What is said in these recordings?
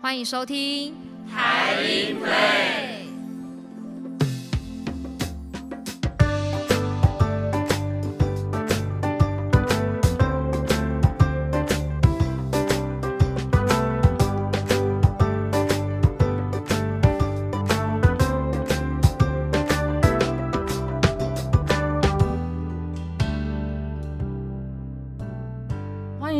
欢迎收听台音会。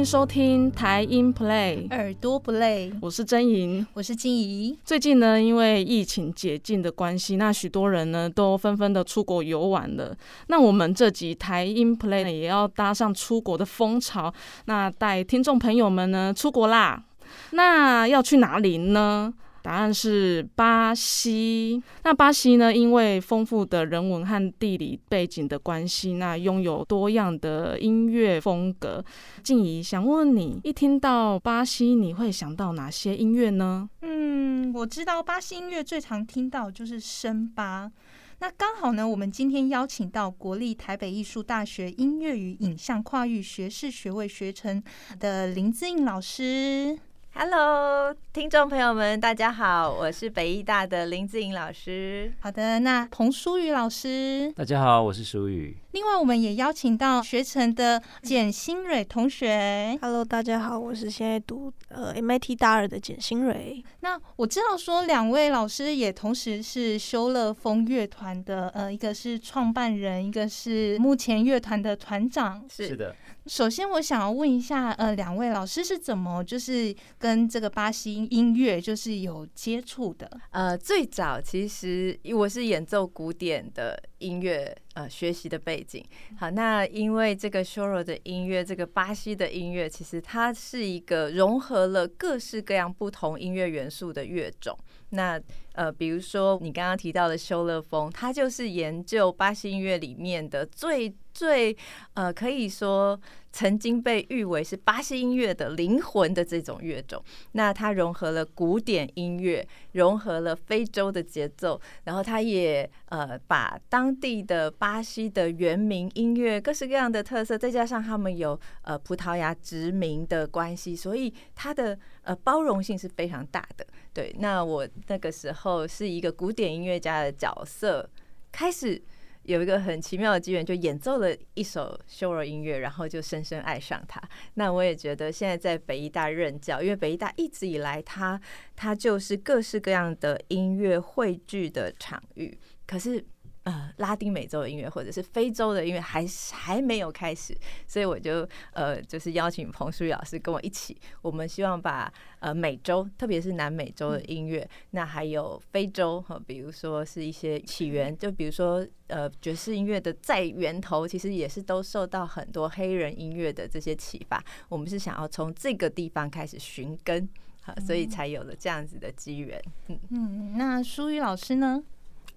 收听台音 Play，耳朵不累，我是真莹，我是金怡。最近呢，因为疫情解禁的关系，那许多人呢都纷纷的出国游玩了。那我们这集台音 Play 呢也要搭上出国的风潮，那带听众朋友们呢出国啦。那要去哪里呢？答案是巴西。那巴西呢？因为丰富的人文和地理背景的关系，那拥有多样的音乐风格。静怡想问你，一听到巴西，你会想到哪些音乐呢？嗯，我知道巴西音乐最常听到就是声巴。那刚好呢，我们今天邀请到国立台北艺术大学音乐与影像跨域学士学位学程的林志颖老师。Hello，听众朋友们，大家好，我是北艺大的林志颖老师。好的，那彭淑宇老师，大家好，我是淑宇。另外，我们也邀请到学成的简新蕊同学。Hello，大家好，我是现在读呃 MIT 大二的简新蕊。那我知道说两位老师也同时是修乐风乐团的，呃，一个是创办人，一个是目前乐团的团长。是的。首先，我想要问一下，呃，两位老师是怎么就是跟这个巴西音乐就是有接触的？呃，最早其实我是演奏古典的音乐，呃，学习的背景。好，那因为这个 shoro 的音乐，这个巴西的音乐，其实它是一个融合了各式各样不同音乐元素的乐种。那呃，比如说你刚刚提到的修乐风，它就是研究巴西音乐里面的最最呃，可以说曾经被誉为是巴西音乐的灵魂的这种乐种。那它融合了古典音乐，融合了非洲的节奏，然后它也呃把当地的巴西的原民音乐各式各样的特色，再加上他们有呃葡萄牙殖民的关系，所以它的呃包容性是非常大的。对，那我那个时候是一个古典音乐家的角色，开始有一个很奇妙的机缘，就演奏了一首修罗音乐，然后就深深爱上它。那我也觉得现在在北医大任教，因为北医大一直以来，它它就是各式各样的音乐汇聚的场域，可是。呃，拉丁美洲的音乐或者是非洲的音乐还还没有开始，所以我就呃，就是邀请彭淑玉老师跟我一起，我们希望把呃美洲，特别是南美洲的音乐，那还有非洲哈，比如说是一些起源，就比如说呃爵士音乐的在源头，其实也是都受到很多黑人音乐的这些启发。我们是想要从这个地方开始寻根，好，所以才有了这样子的机缘。嗯嗯，那淑玉老师呢？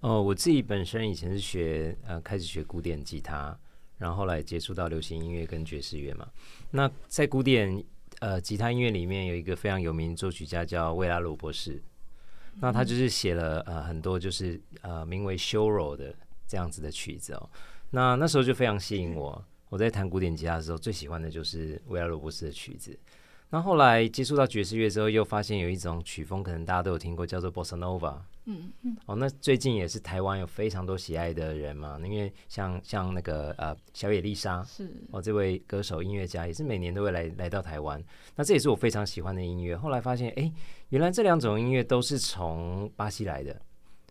哦，我自己本身以前是学呃，开始学古典吉他，然后后来接触到流行音乐跟爵士乐嘛。那在古典呃吉他音乐里面，有一个非常有名作曲家叫维拉鲁博士，那他就是写了呃很多就是呃名为《修罗》的这样子的曲子哦。那那时候就非常吸引我，我在弹古典吉他的时候，最喜欢的就是维拉鲁博士的曲子。那后来接触到爵士乐之后，又发现有一种曲风，可能大家都有听过，叫做 Bossa Nova。嗯嗯。哦，那最近也是台湾有非常多喜爱的人嘛，因为像像那个呃小野丽莎是哦，这位歌手音乐家也是每年都会来来到台湾。那这也是我非常喜欢的音乐。后来发现，哎，原来这两种音乐都是从巴西来的，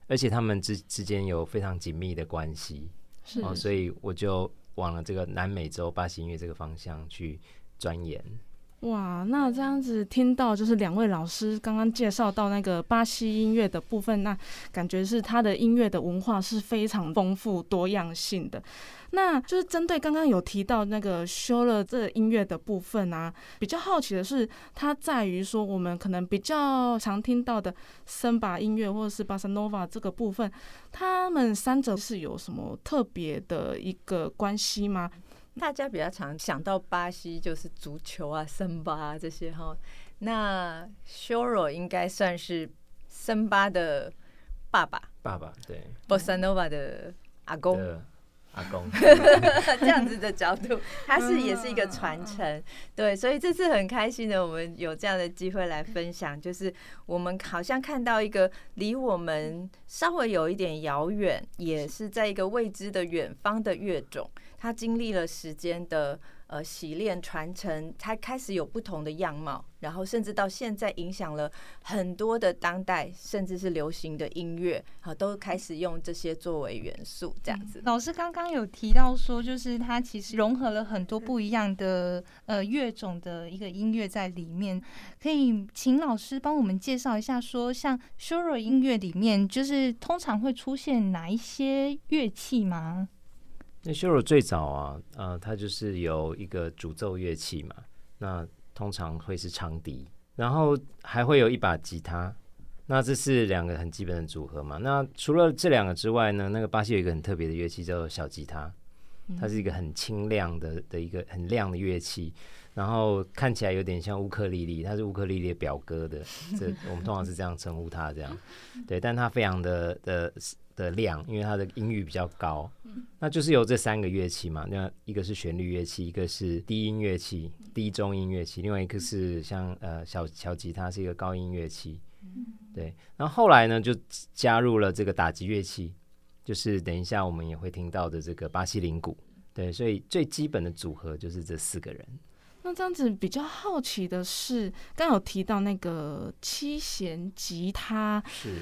而且他们之之间有非常紧密的关系。是。哦，所以我就往了这个南美洲巴西音乐这个方向去钻研。哇，那这样子听到就是两位老师刚刚介绍到那个巴西音乐的部分，那感觉是他的音乐的文化是非常丰富多样性的。那就是针对刚刚有提到那个修了这音乐的部分啊，比较好奇的是，它在于说我们可能比较常听到的森巴音乐或者是巴塞诺瓦这个部分，他们三者是有什么特别的一个关系吗？大家比较常想到巴西就是足球啊、森巴啊这些哈，那 Shoro 应该算是森巴的爸爸，爸爸对，Bossa Nova 的阿公，阿公 这样子的角度，它是也是一个传承，对，所以这次很开心的，我们有这样的机会来分享，就是我们好像看到一个离我们稍微有一点遥远，也是在一个未知的远方的乐种，它经历了时间的。呃，洗练传承，它开始有不同的样貌，然后甚至到现在影响了很多的当代，甚至是流行的音乐，好，都开始用这些作为元素，这样子。老师刚刚有提到说，就是它其实融合了很多不一样的呃乐种的一个音乐在里面，可以请老师帮我们介绍一下，说像 Shoro 音乐里面，就是通常会出现哪一些乐器吗？那修罗最早啊，呃，它就是有一个主奏乐器嘛，那通常会是长笛，然后还会有一把吉他，那这是两个很基本的组合嘛。那除了这两个之外呢，那个巴西有一个很特别的乐器叫做小吉他，它是一个很清亮的的一个很亮的乐器，然后看起来有点像乌克丽丽，它是乌克丽丽的表哥的，这我们通常是这样称呼他，这样，对，但他非常的的。的亮，因为他的音域比较高，那就是由这三个乐器嘛。那一个是旋律乐器，一个是低音乐器、低中音乐器，另外一个是像呃小小吉他是一个高音乐器。对，然后后来呢，就加入了这个打击乐器，就是等一下我们也会听到的这个巴西林鼓。对，所以最基本的组合就是这四个人。那这样子比较好奇的是，刚有提到那个七弦吉他是。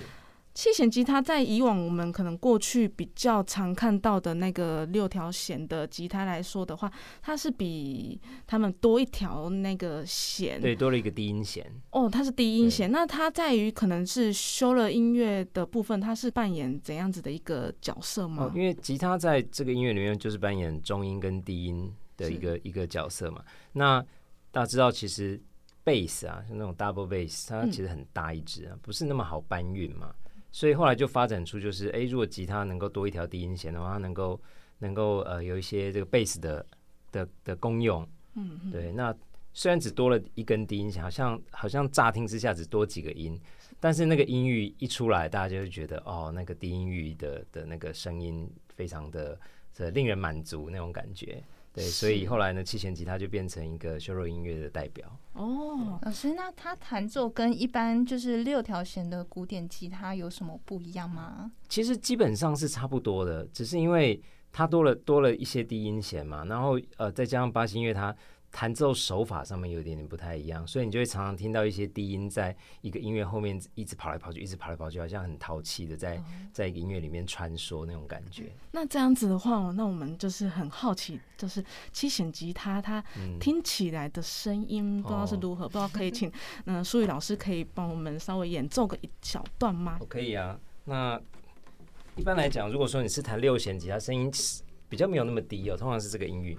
七弦吉他在以往我们可能过去比较常看到的那个六条弦的吉他来说的话，它是比他们多一条那个弦，对，多了一个低音弦。哦，它是低音弦。那它在于可能是修了音乐的部分，它是扮演怎样子的一个角色吗？哦，因为吉他在这个音乐里面就是扮演中音跟低音的一个一个角色嘛。那大家知道，其实贝斯啊，像那种 double bass，它其实很大一支啊，不是那么好搬运嘛。所以后来就发展出，就是哎，如果吉他能够多一条低音弦的话，它能够能够呃有一些这个贝斯的的的功用。嗯，对。那虽然只多了一根低音弦，好像好像乍听之下只多几个音，但是那个音域一出来，大家就会觉得哦，那个低音域的的那个声音非常的的令人满足那种感觉。对，所以后来呢，七弦吉他就变成一个修柔音乐的代表。哦，老师，那他弹奏跟一般就是六条弦的古典吉他有什么不一样吗？其实基本上是差不多的，只是因为它多了多了一些低音弦嘛，然后呃，再加上巴西音乐它。弹奏手法上面有点点不太一样，所以你就会常常听到一些低音在一个音乐后面一直跑来跑去，一直跑来跑去，好像很淘气的在在一个音乐里面穿梭那种感觉。那这样子的话，那我们就是很好奇，就是七弦吉他它听起来的声音不知道是如何，不知道可以请 嗯苏宇老师可以帮我们稍微演奏个一小段吗？可以啊。那一般来讲，如果说你是弹六弦吉他，声音比较没有那么低哦，通常是这个音域。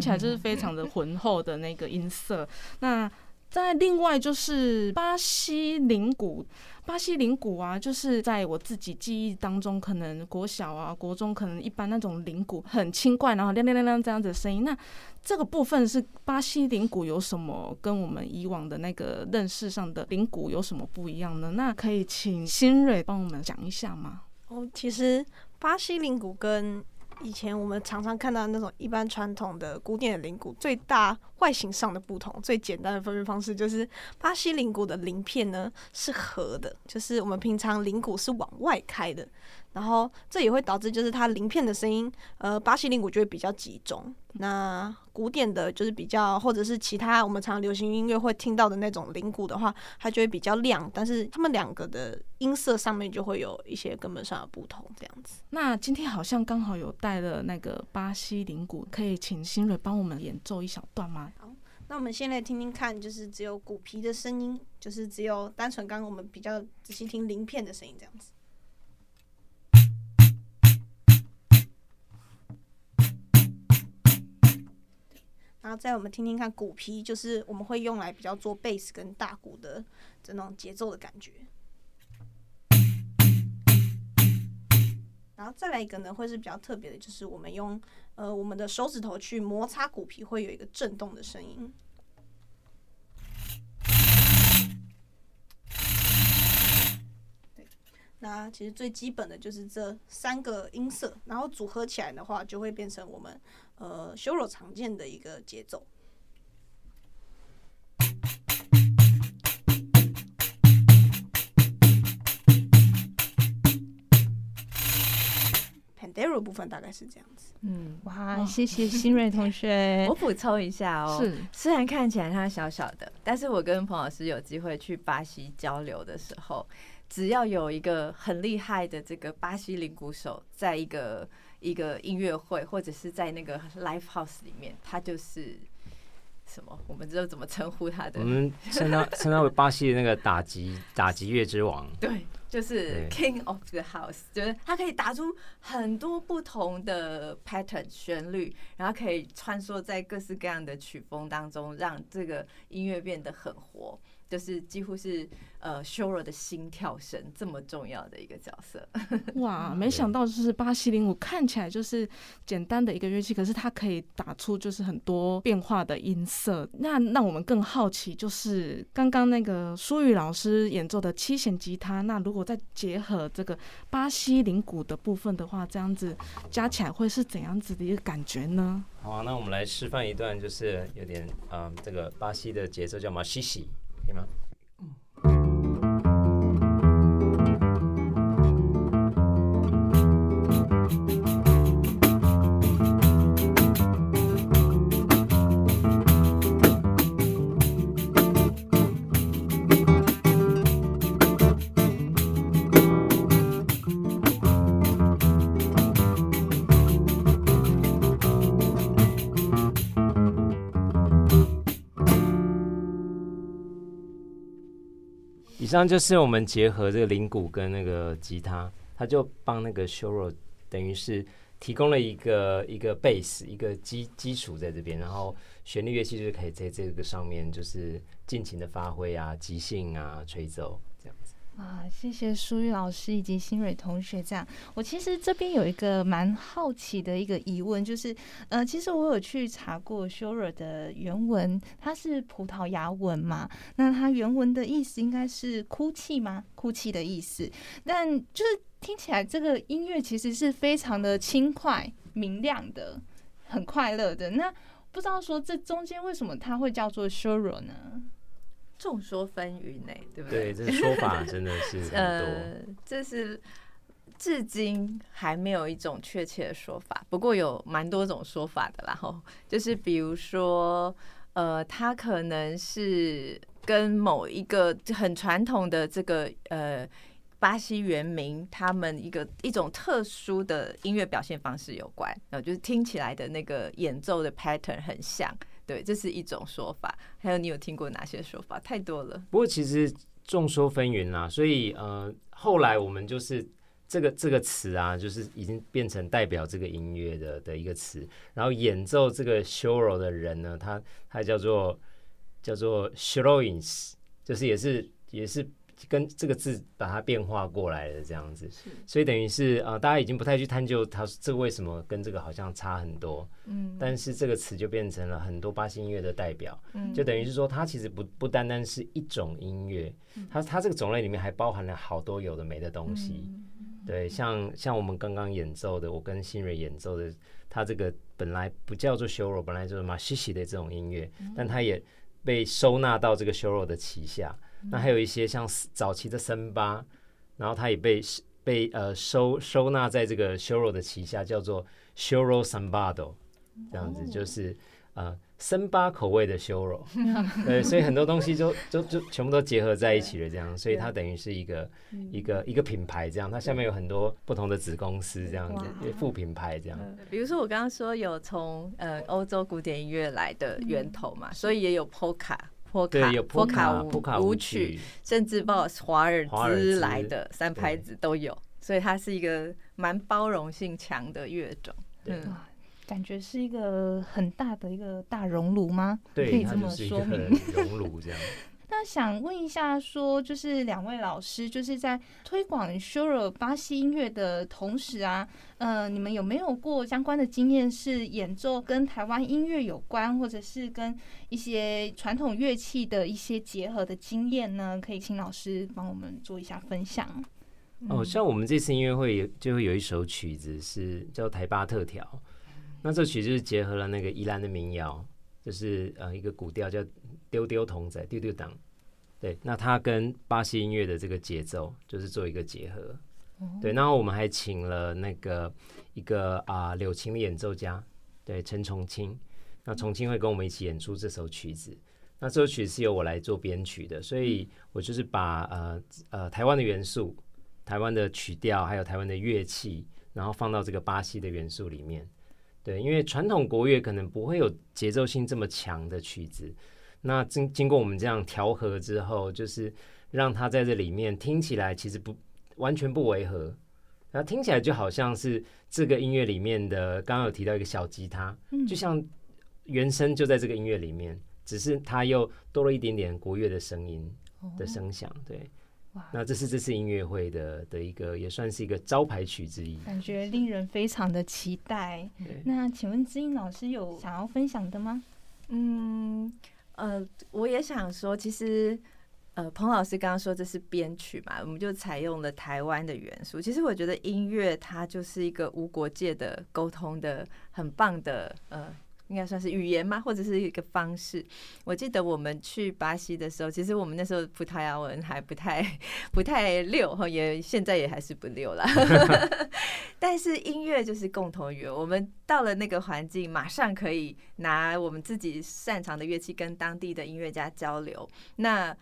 听起来就是非常的浑厚的那个音色。那在另外就是巴西铃鼓。巴西铃鼓啊，就是在我自己记忆当中，可能国小啊、国中可能一般那种铃鼓很轻快，然后亮亮亮亮这样子的声音。那这个部分是巴西铃鼓有什么跟我们以往的那个认识上的铃鼓有什么不一样呢？那可以请新锐帮我们讲一下吗？哦，其实巴西铃鼓跟以前我们常常看到那种一般传统的古典的铃鼓最大外形上的不同，最简单的分辨方式就是巴西铃鼓的鳞片呢是合的，就是我们平常铃鼓是往外开的。然后这也会导致，就是它鳞片的声音，呃，巴西铃鼓就会比较集中。那古典的，就是比较或者是其他我们常流行音乐会听到的那种铃鼓的话，它就会比较亮。但是它们两个的音色上面就会有一些根本上的不同，这样子。那今天好像刚好有带了那个巴西铃鼓，可以请新蕊帮我们演奏一小段吗？好，那我们先来听听看，就是只有鼓皮的声音，就是只有单纯刚刚我们比较仔细听鳞片的声音，这样子。然后再我们听听看鼓皮，就是我们会用来比较做贝斯跟大鼓的这种节奏的感觉。然后再来一个呢，会是比较特别的，就是我们用呃我们的手指头去摩擦鼓皮，会有一个震动的声音。那其实最基本的就是这三个音色，然后组合起来的话，就会变成我们呃修罗常见的一个节奏。Pandero 部分大概是这样子。嗯，哇，谢谢新瑞同学 我。补充一下哦，是虽然看起来它小小的，但是我跟彭老师有机会去巴西交流的时候，只要有一个很厉害的这个巴西铃鼓手，在一个一个音乐会或者是在那个 live house 里面，他就是什么，我们知道怎么称呼他的？我，们称他称他为巴西的那个打击打击乐之王。对，就是 King of the House，就是他可以打出很多不同的 pattern 旋律，然后可以穿梭在各式各样的曲风当中，让这个音乐变得很活，就是几乎是呃 s h o r o 的心跳声这么重要的一个角色。哇，没想到就是巴西铃鼓看起来就是简单的一个乐器，可是它可以打出就是很多变化的音色。那让我们更好奇，就是刚刚那个舒宇老师演奏的七弦吉他，那如果再结合这个巴西铃鼓的部分的话，这样子加起来会是怎样子的一个感觉呢？好啊，那我们来示范一段，就是有点嗯，这个巴西的节奏叫马西西，可实际上就是我们结合这个铃鼓跟那个吉他，他就帮那个 Shoro 等于是提供了一个一个 base 一个基基础在这边，然后旋律乐器就是可以在这个上面就是尽情的发挥啊，即兴啊，吹奏。啊，谢谢舒玉老师以及新蕊同学。这样，我其实这边有一个蛮好奇的一个疑问，就是，呃，其实我有去查过 Shura 的原文，它是葡萄牙文嘛？那它原文的意思应该是哭泣吗？哭泣的意思。但就是听起来这个音乐其实是非常的轻快、明亮的，很快乐的。那不知道说这中间为什么它会叫做 Shura 呢？众说纷纭呢，对不对，对？这说法真的是很多。呃，这是至今还没有一种确切的说法，不过有蛮多种说法的啦。吼，就是比如说，呃，它可能是跟某一个很传统的这个呃巴西原民他们一个一种特殊的音乐表现方式有关，然后，就是听起来的那个演奏的 pattern 很像。对，这是一种说法。还有你有听过哪些说法？太多了。不过其实众说纷纭啦，所以呃，后来我们就是这个这个词啊，就是已经变成代表这个音乐的的一个词。然后演奏这个修罗的人呢，他他叫做叫做 shroins，就是也是也是跟这个字把它变化过来的这样子。所以等于是呃，大家已经不太去探究它这为什么跟这个好像差很多。嗯，但是这个词就变成了很多巴西音乐的代表，嗯就等于是说，它其实不不单单是一种音乐，它它这个种类里面还包含了好多有的没的东西。对，像像我们刚刚演奏的，我跟新蕊演奏的，它这个本来不叫做修罗，本来就是马西西的这种音乐，但它也被收纳到这个修罗的旗下。那还有一些像早期的森巴，然后它也被被呃收收纳在这个修罗的旗下，叫做修罗 sambado。这样子就是呃森巴口味的修肉，对，所以很多东西就就就全部都结合在一起了，这样，所以它等于是一个一个一个品牌这样，它下面有很多不同的子公司这样子，副品牌这样。比如说我刚刚说有从呃欧洲古典音乐来的源头嘛，所以也有 polka。波卡波卡波卡舞曲，甚至包括华尔兹兹来的三拍子都有，所以它是一个蛮包容性强的乐种。嗯，感觉是一个很大的一个大熔炉吗？可，以这么说明。熔炉这样。那想问一下，说就是两位老师，就是在推广 Shuro 巴西音乐的同时啊，呃，你们有没有过相关的经验，是演奏跟台湾音乐有关，或者是跟一些传统乐器的一些结合的经验呢？可以请老师帮我们做一下分享。哦，像我们这次音乐会有就会有一首曲子是叫台巴特调，那这曲就是结合了那个宜兰的民谣，就是呃一个古调叫丢丢童仔丢丢党，对，那它跟巴西音乐的这个节奏就是做一个结合，对，然后我们还请了那个一个啊柳琴的演奏家，对，陈重清，那重清会跟我们一起演出这首曲子，那这首曲是由我来做编曲的，所以我就是把呃呃台湾的元素。台湾的曲调，还有台湾的乐器，然后放到这个巴西的元素里面。对，因为传统国乐可能不会有节奏性这么强的曲子，那经经过我们这样调和之后，就是让它在这里面听起来其实不完全不违和，然后听起来就好像是这个音乐里面的。刚刚有提到一个小吉他，就像原声就在这个音乐里面，只是它又多了一点点国乐的声音的声响，对。那这是这次音乐会的的一个，也算是一个招牌曲之一，感觉令人非常的期待。那请问知音老师有想要分享的吗？嗯，呃，我也想说，其实，呃，彭老师刚刚说这是编曲嘛，我们就采用了台湾的元素。其实我觉得音乐它就是一个无国界的沟通的很棒的，呃。应该算是语言吗，或者是一个方式？我记得我们去巴西的时候，其实我们那时候葡萄牙文还不太不太溜哈，也现在也还是不溜啦。但是音乐就是共同语言，我们到了那个环境，马上可以拿我们自己擅长的乐器跟当地的音乐家交流。那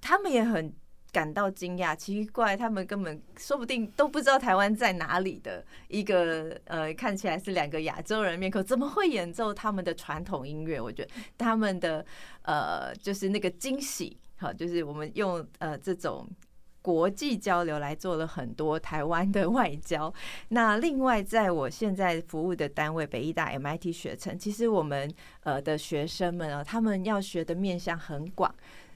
他们也很。感到惊讶，奇怪，他们根本说不定都不知道台湾在哪里的一个呃，看起来是两个亚洲人面孔，怎么会演奏他们的传统音乐？我觉得他们的呃，就是那个惊喜，好，就是我们用呃这种国际交流来做了很多台湾的外交。那另外，在我现在服务的单位北医大 MIT 学程，其实我们呃的学生们啊，他们要学的面向很广。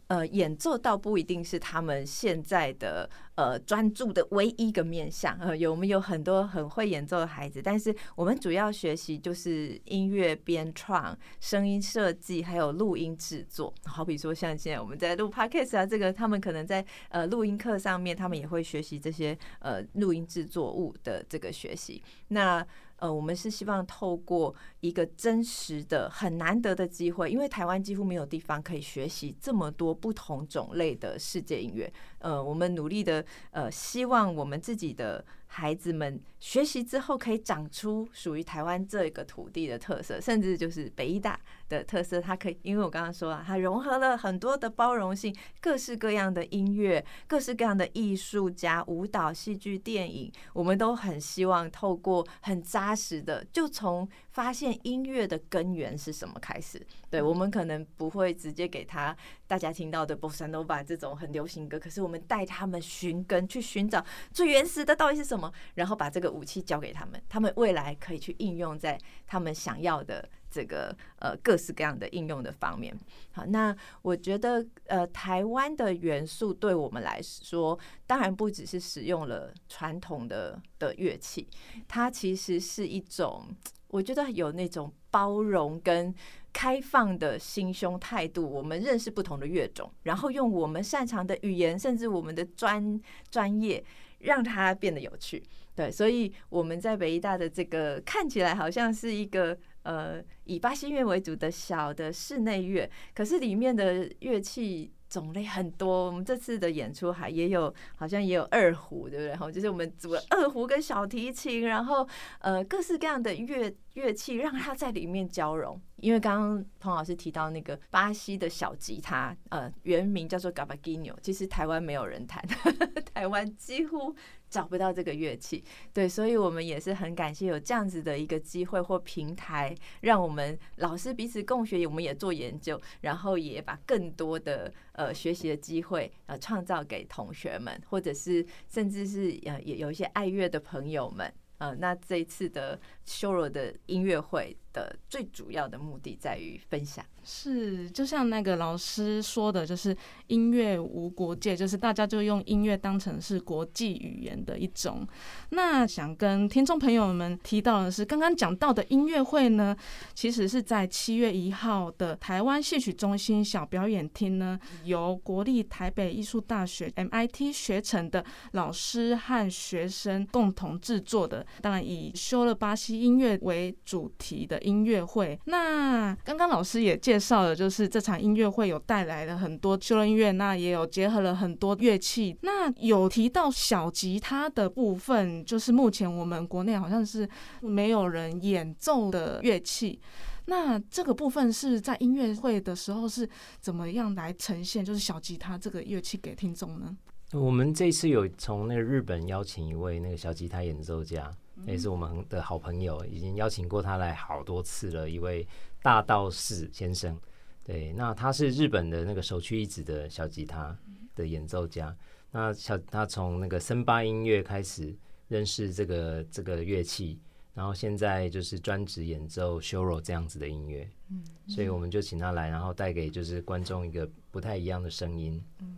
呃，演奏倒不一定是他们现在的呃专注的唯一一个面向。呃，有我们有很多很会演奏的孩子，但是我们主要学习就是音乐编创、声音设计，还有录音制作。好比说，像现在我们在录 podcast 啊，这个他们可能在呃录音课上面，他们也会学习这些呃录音制作物的这个学习。那呃，我们是希望透过一个真实的、很难得的机会，因为台湾几乎没有地方可以学习这么多不同种类的世界音乐。呃，我们努力的，呃，希望我们自己的。孩子们学习之后，可以长出属于台湾这个土地的特色，甚至就是北医大的特色。它可以，因为我刚刚说了，它融合了很多的包容性，各式各样的音乐，各式各样的艺术家、舞蹈、戏剧、电影，我们都很希望透过很扎实的，就从发现音乐的根源是什么开始。对我们可能不会直接给他大家听到的 bossa nova 这种很流行歌，可是我们带他们寻根，去寻找最原始的到底是什么。然后把这个武器交给他们，他们未来可以去应用在他们想要的这个呃各式各样的应用的方面。好，那我觉得呃台湾的元素对我们来说，当然不只是使用了传统的的乐器，它其实是一种我觉得有那种包容跟开放的心胸态度。我们认识不同的乐种，然后用我们擅长的语言，甚至我们的专专业。让它变得有趣，对，所以我们在北医大的这个看起来好像是一个呃以巴西乐为主的小的室内乐，可是里面的乐器。种类很多，我们这次的演出还也有，好像也有二胡，对不对？哈，就是我们组了二胡跟小提琴，然后呃各式各样的乐乐器，让它在里面交融。因为刚刚彭老师提到那个巴西的小吉他，呃，原名叫做 Gavaginho，其实台湾没有人弹，台湾几乎。找不到这个乐器，对，所以我们也是很感谢有这样子的一个机会或平台，让我们老师彼此共学，我们也做研究，然后也把更多的呃学习的机会呃创造给同学们，或者是甚至是呃也有一些爱乐的朋友们，呃，那这一次的修罗的音乐会的最主要的目的在于分享。是，就像那个老师说的，就是音乐无国界，就是大家就用音乐当成是国际语言的一种。那想跟听众朋友们提到的是，刚刚讲到的音乐会呢，其实是在七月一号的台湾戏曲中心小表演厅呢，由国立台北艺术大学 MIT 学程的老师和学生共同制作的，当然以修了巴西音乐为主题的音乐会。那刚刚老师也介。绍了就是这场音乐会有带来了很多修乐音乐，那也有结合了很多乐器。那有提到小吉他的部分，就是目前我们国内好像是没有人演奏的乐器。那这个部分是在音乐会的时候是怎么样来呈现？就是小吉他这个乐器给听众呢？我们这次有从那个日本邀请一位那个小吉他演奏家，也是我们的好朋友，已经邀请过他来好多次了。一位。大道士先生，对，那他是日本的那个首屈一指的小吉他的演奏家。那小他从那个森巴音乐开始认识这个这个乐器，然后现在就是专职演奏 shuro 这样子的音乐。嗯，所以我们就请他来，然后带给就是观众一个不太一样的声音。嗯。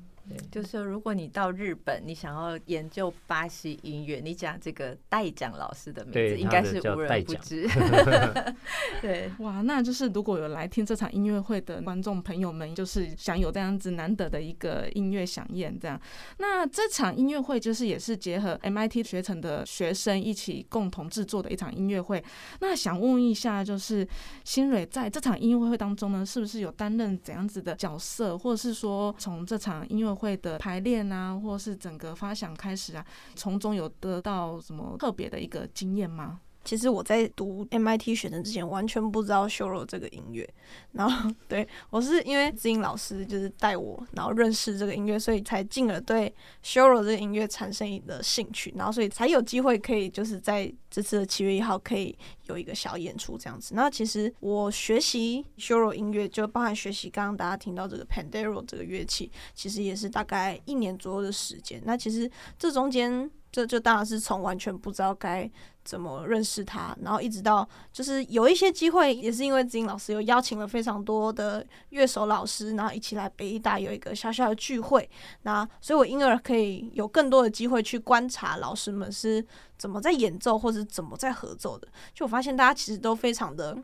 就是如果你到日本，你想要研究巴西音乐，你讲这个代讲老师的名字，应该是无人不知。对，哇，那就是如果有来听这场音乐会的观众朋友们，就是享有这样子难得的一个音乐飨宴，这样。那这场音乐会就是也是结合 MIT 学程的学生一起共同制作的一场音乐会。那想问一下，就是新蕊在这场音乐会当中呢，是不是有担任怎样子的角色，或者是说从这场音乐会的排练啊，或是整个发想开始啊，从中有得到什么特别的一个经验吗？其实我在读 MIT 学生之前，完全不知道修罗这个音乐。然后，对我是因为知音老师就是带我，然后认识这个音乐，所以才进而对修罗这个音乐产生一个兴趣。然后，所以才有机会可以就是在这次的七月一号可以有一个小演出这样子。那其实我学习修罗音乐，就包含学习刚刚大家听到这个 Pandero 这个乐器，其实也是大概一年左右的时间。那其实这中间。这就当然是从完全不知道该怎么认识他，然后一直到就是有一些机会，也是因为子英老师有邀请了非常多的乐手老师，然后一起来北艺大有一个小小的聚会，那所以我因而可以有更多的机会去观察老师们是怎么在演奏或者怎么在合奏的。就我发现大家其实都非常的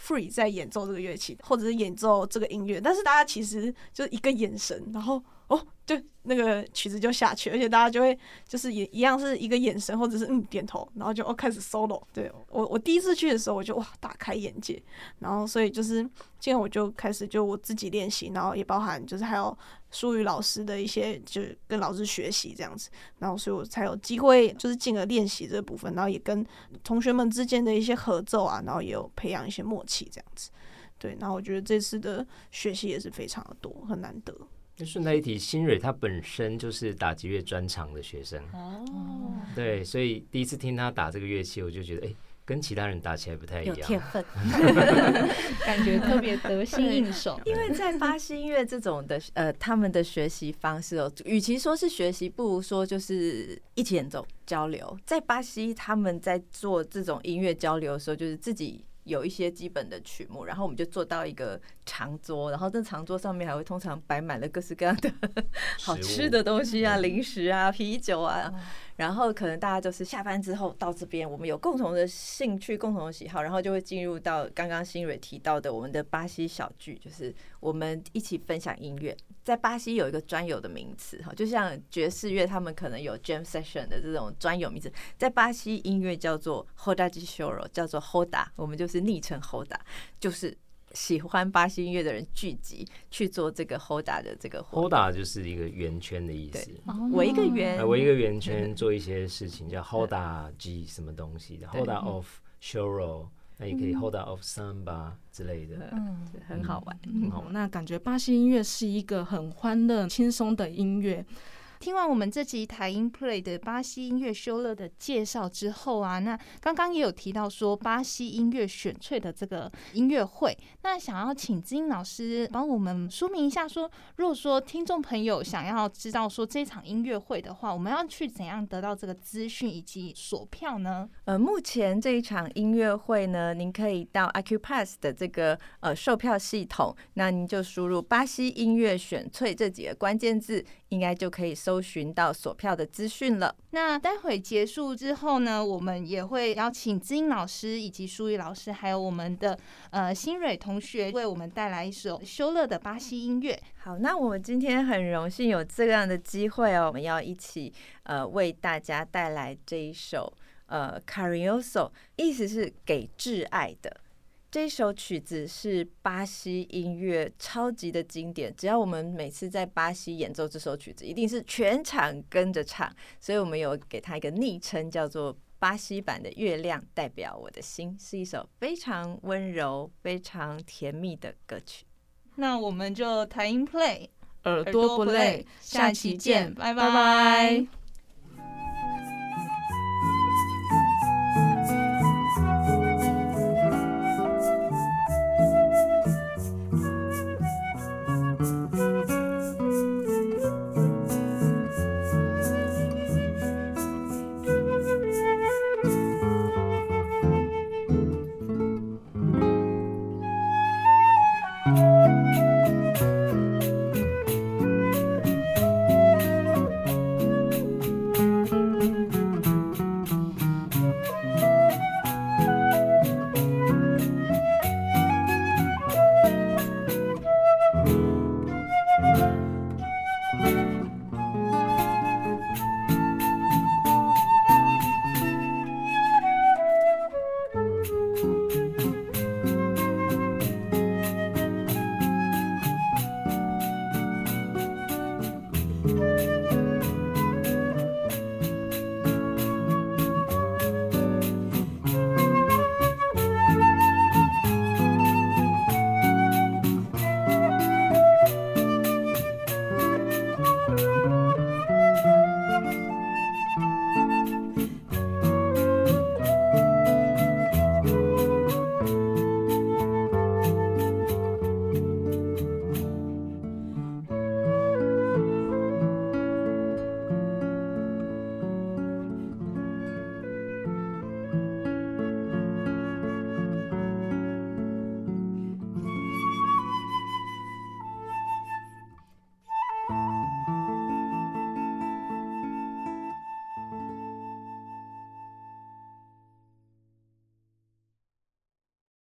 free 在演奏这个乐器，或者是演奏这个音乐，但是大家其实就是一个眼神，然后。哦，就那个曲子就下去，而且大家就会就是也一样是一个眼神或者是嗯点头，然后就哦开始 solo。对我我第一次去的时候，我就哇大开眼界，然后所以就是今天我就开始就我自己练习，然后也包含就是还有淑宇老师的一些就是跟老师学习这样子，然后所以我才有机会就是进而练习这部分，然后也跟同学们之间的一些合奏啊，然后也有培养一些默契这样子。对，然后我觉得这次的学习也是非常的多，很难得。顺带一提，新蕊他本身就是打击乐专长的学生哦，对，所以第一次听他打这个乐器，我就觉得哎，跟其他人打起来不太一样，有天分，感觉特别得心应手。因为在巴西音乐这种的呃，他们的学习方式哦，与其说是学习，不如说就是一起演奏交流。在巴西，他们在做这种音乐交流的时候，就是自己。有一些基本的曲目，然后我们就做到一个长桌，然后这长桌上面还会通常摆满了各式各样的 好吃的东西啊，零食啊，啤酒啊。然后可能大家就是下班之后到这边，我们有共同的兴趣、共同的喜好，然后就会进入到刚刚新蕊提到的我们的巴西小聚，就是我们一起分享音乐。在巴西有一个专有的名词哈，就像爵士乐，他们可能有 jam session 的这种专有名词，在巴西音乐叫做 hoda de shoro，叫做 hoda，我们就是昵称 hoda，就是。喜欢巴西音乐的人聚集去做这个 Hoda 的这个 Hoda 就是一个圆圈的意思，围一个圆，围一个圆圈做一些事情叫 Hoda G 什么东西的 Hoda of Shoro，那也可以 Hoda of Samba 之类的，嗯，很好玩。好，那感觉巴西音乐是一个很欢乐、轻松的音乐。听完我们这集台音 Play 的巴西音乐修乐的介绍之后啊，那刚刚也有提到说巴西音乐选粹的这个音乐会，那想要请金老师帮我们说明一下说，如果说听众朋友想要知道说这场音乐会的话，我们要去怎样得到这个资讯以及锁票呢？呃，目前这一场音乐会呢，您可以到 Acupass 的这个呃售票系统，那您就输入巴西音乐选粹这几个关键字，应该就可以搜搜寻到锁票的资讯了。那待会结束之后呢，我们也会邀请知音老师以及舒怡老师，还有我们的呃新蕊同学，为我们带来一首修乐的巴西音乐。好，那我们今天很荣幸有这样的机会哦，我们要一起呃为大家带来这一首呃 Carioso，意思是给挚爱的。这首曲子是巴西音乐超级的经典，只要我们每次在巴西演奏这首曲子，一定是全场跟着唱，所以我们有给它一个昵称，叫做“巴西版的月亮代表我的心”，是一首非常温柔、非常甜蜜的歌曲。那我们就台音 play，耳朵不累，下期见，拜拜拜。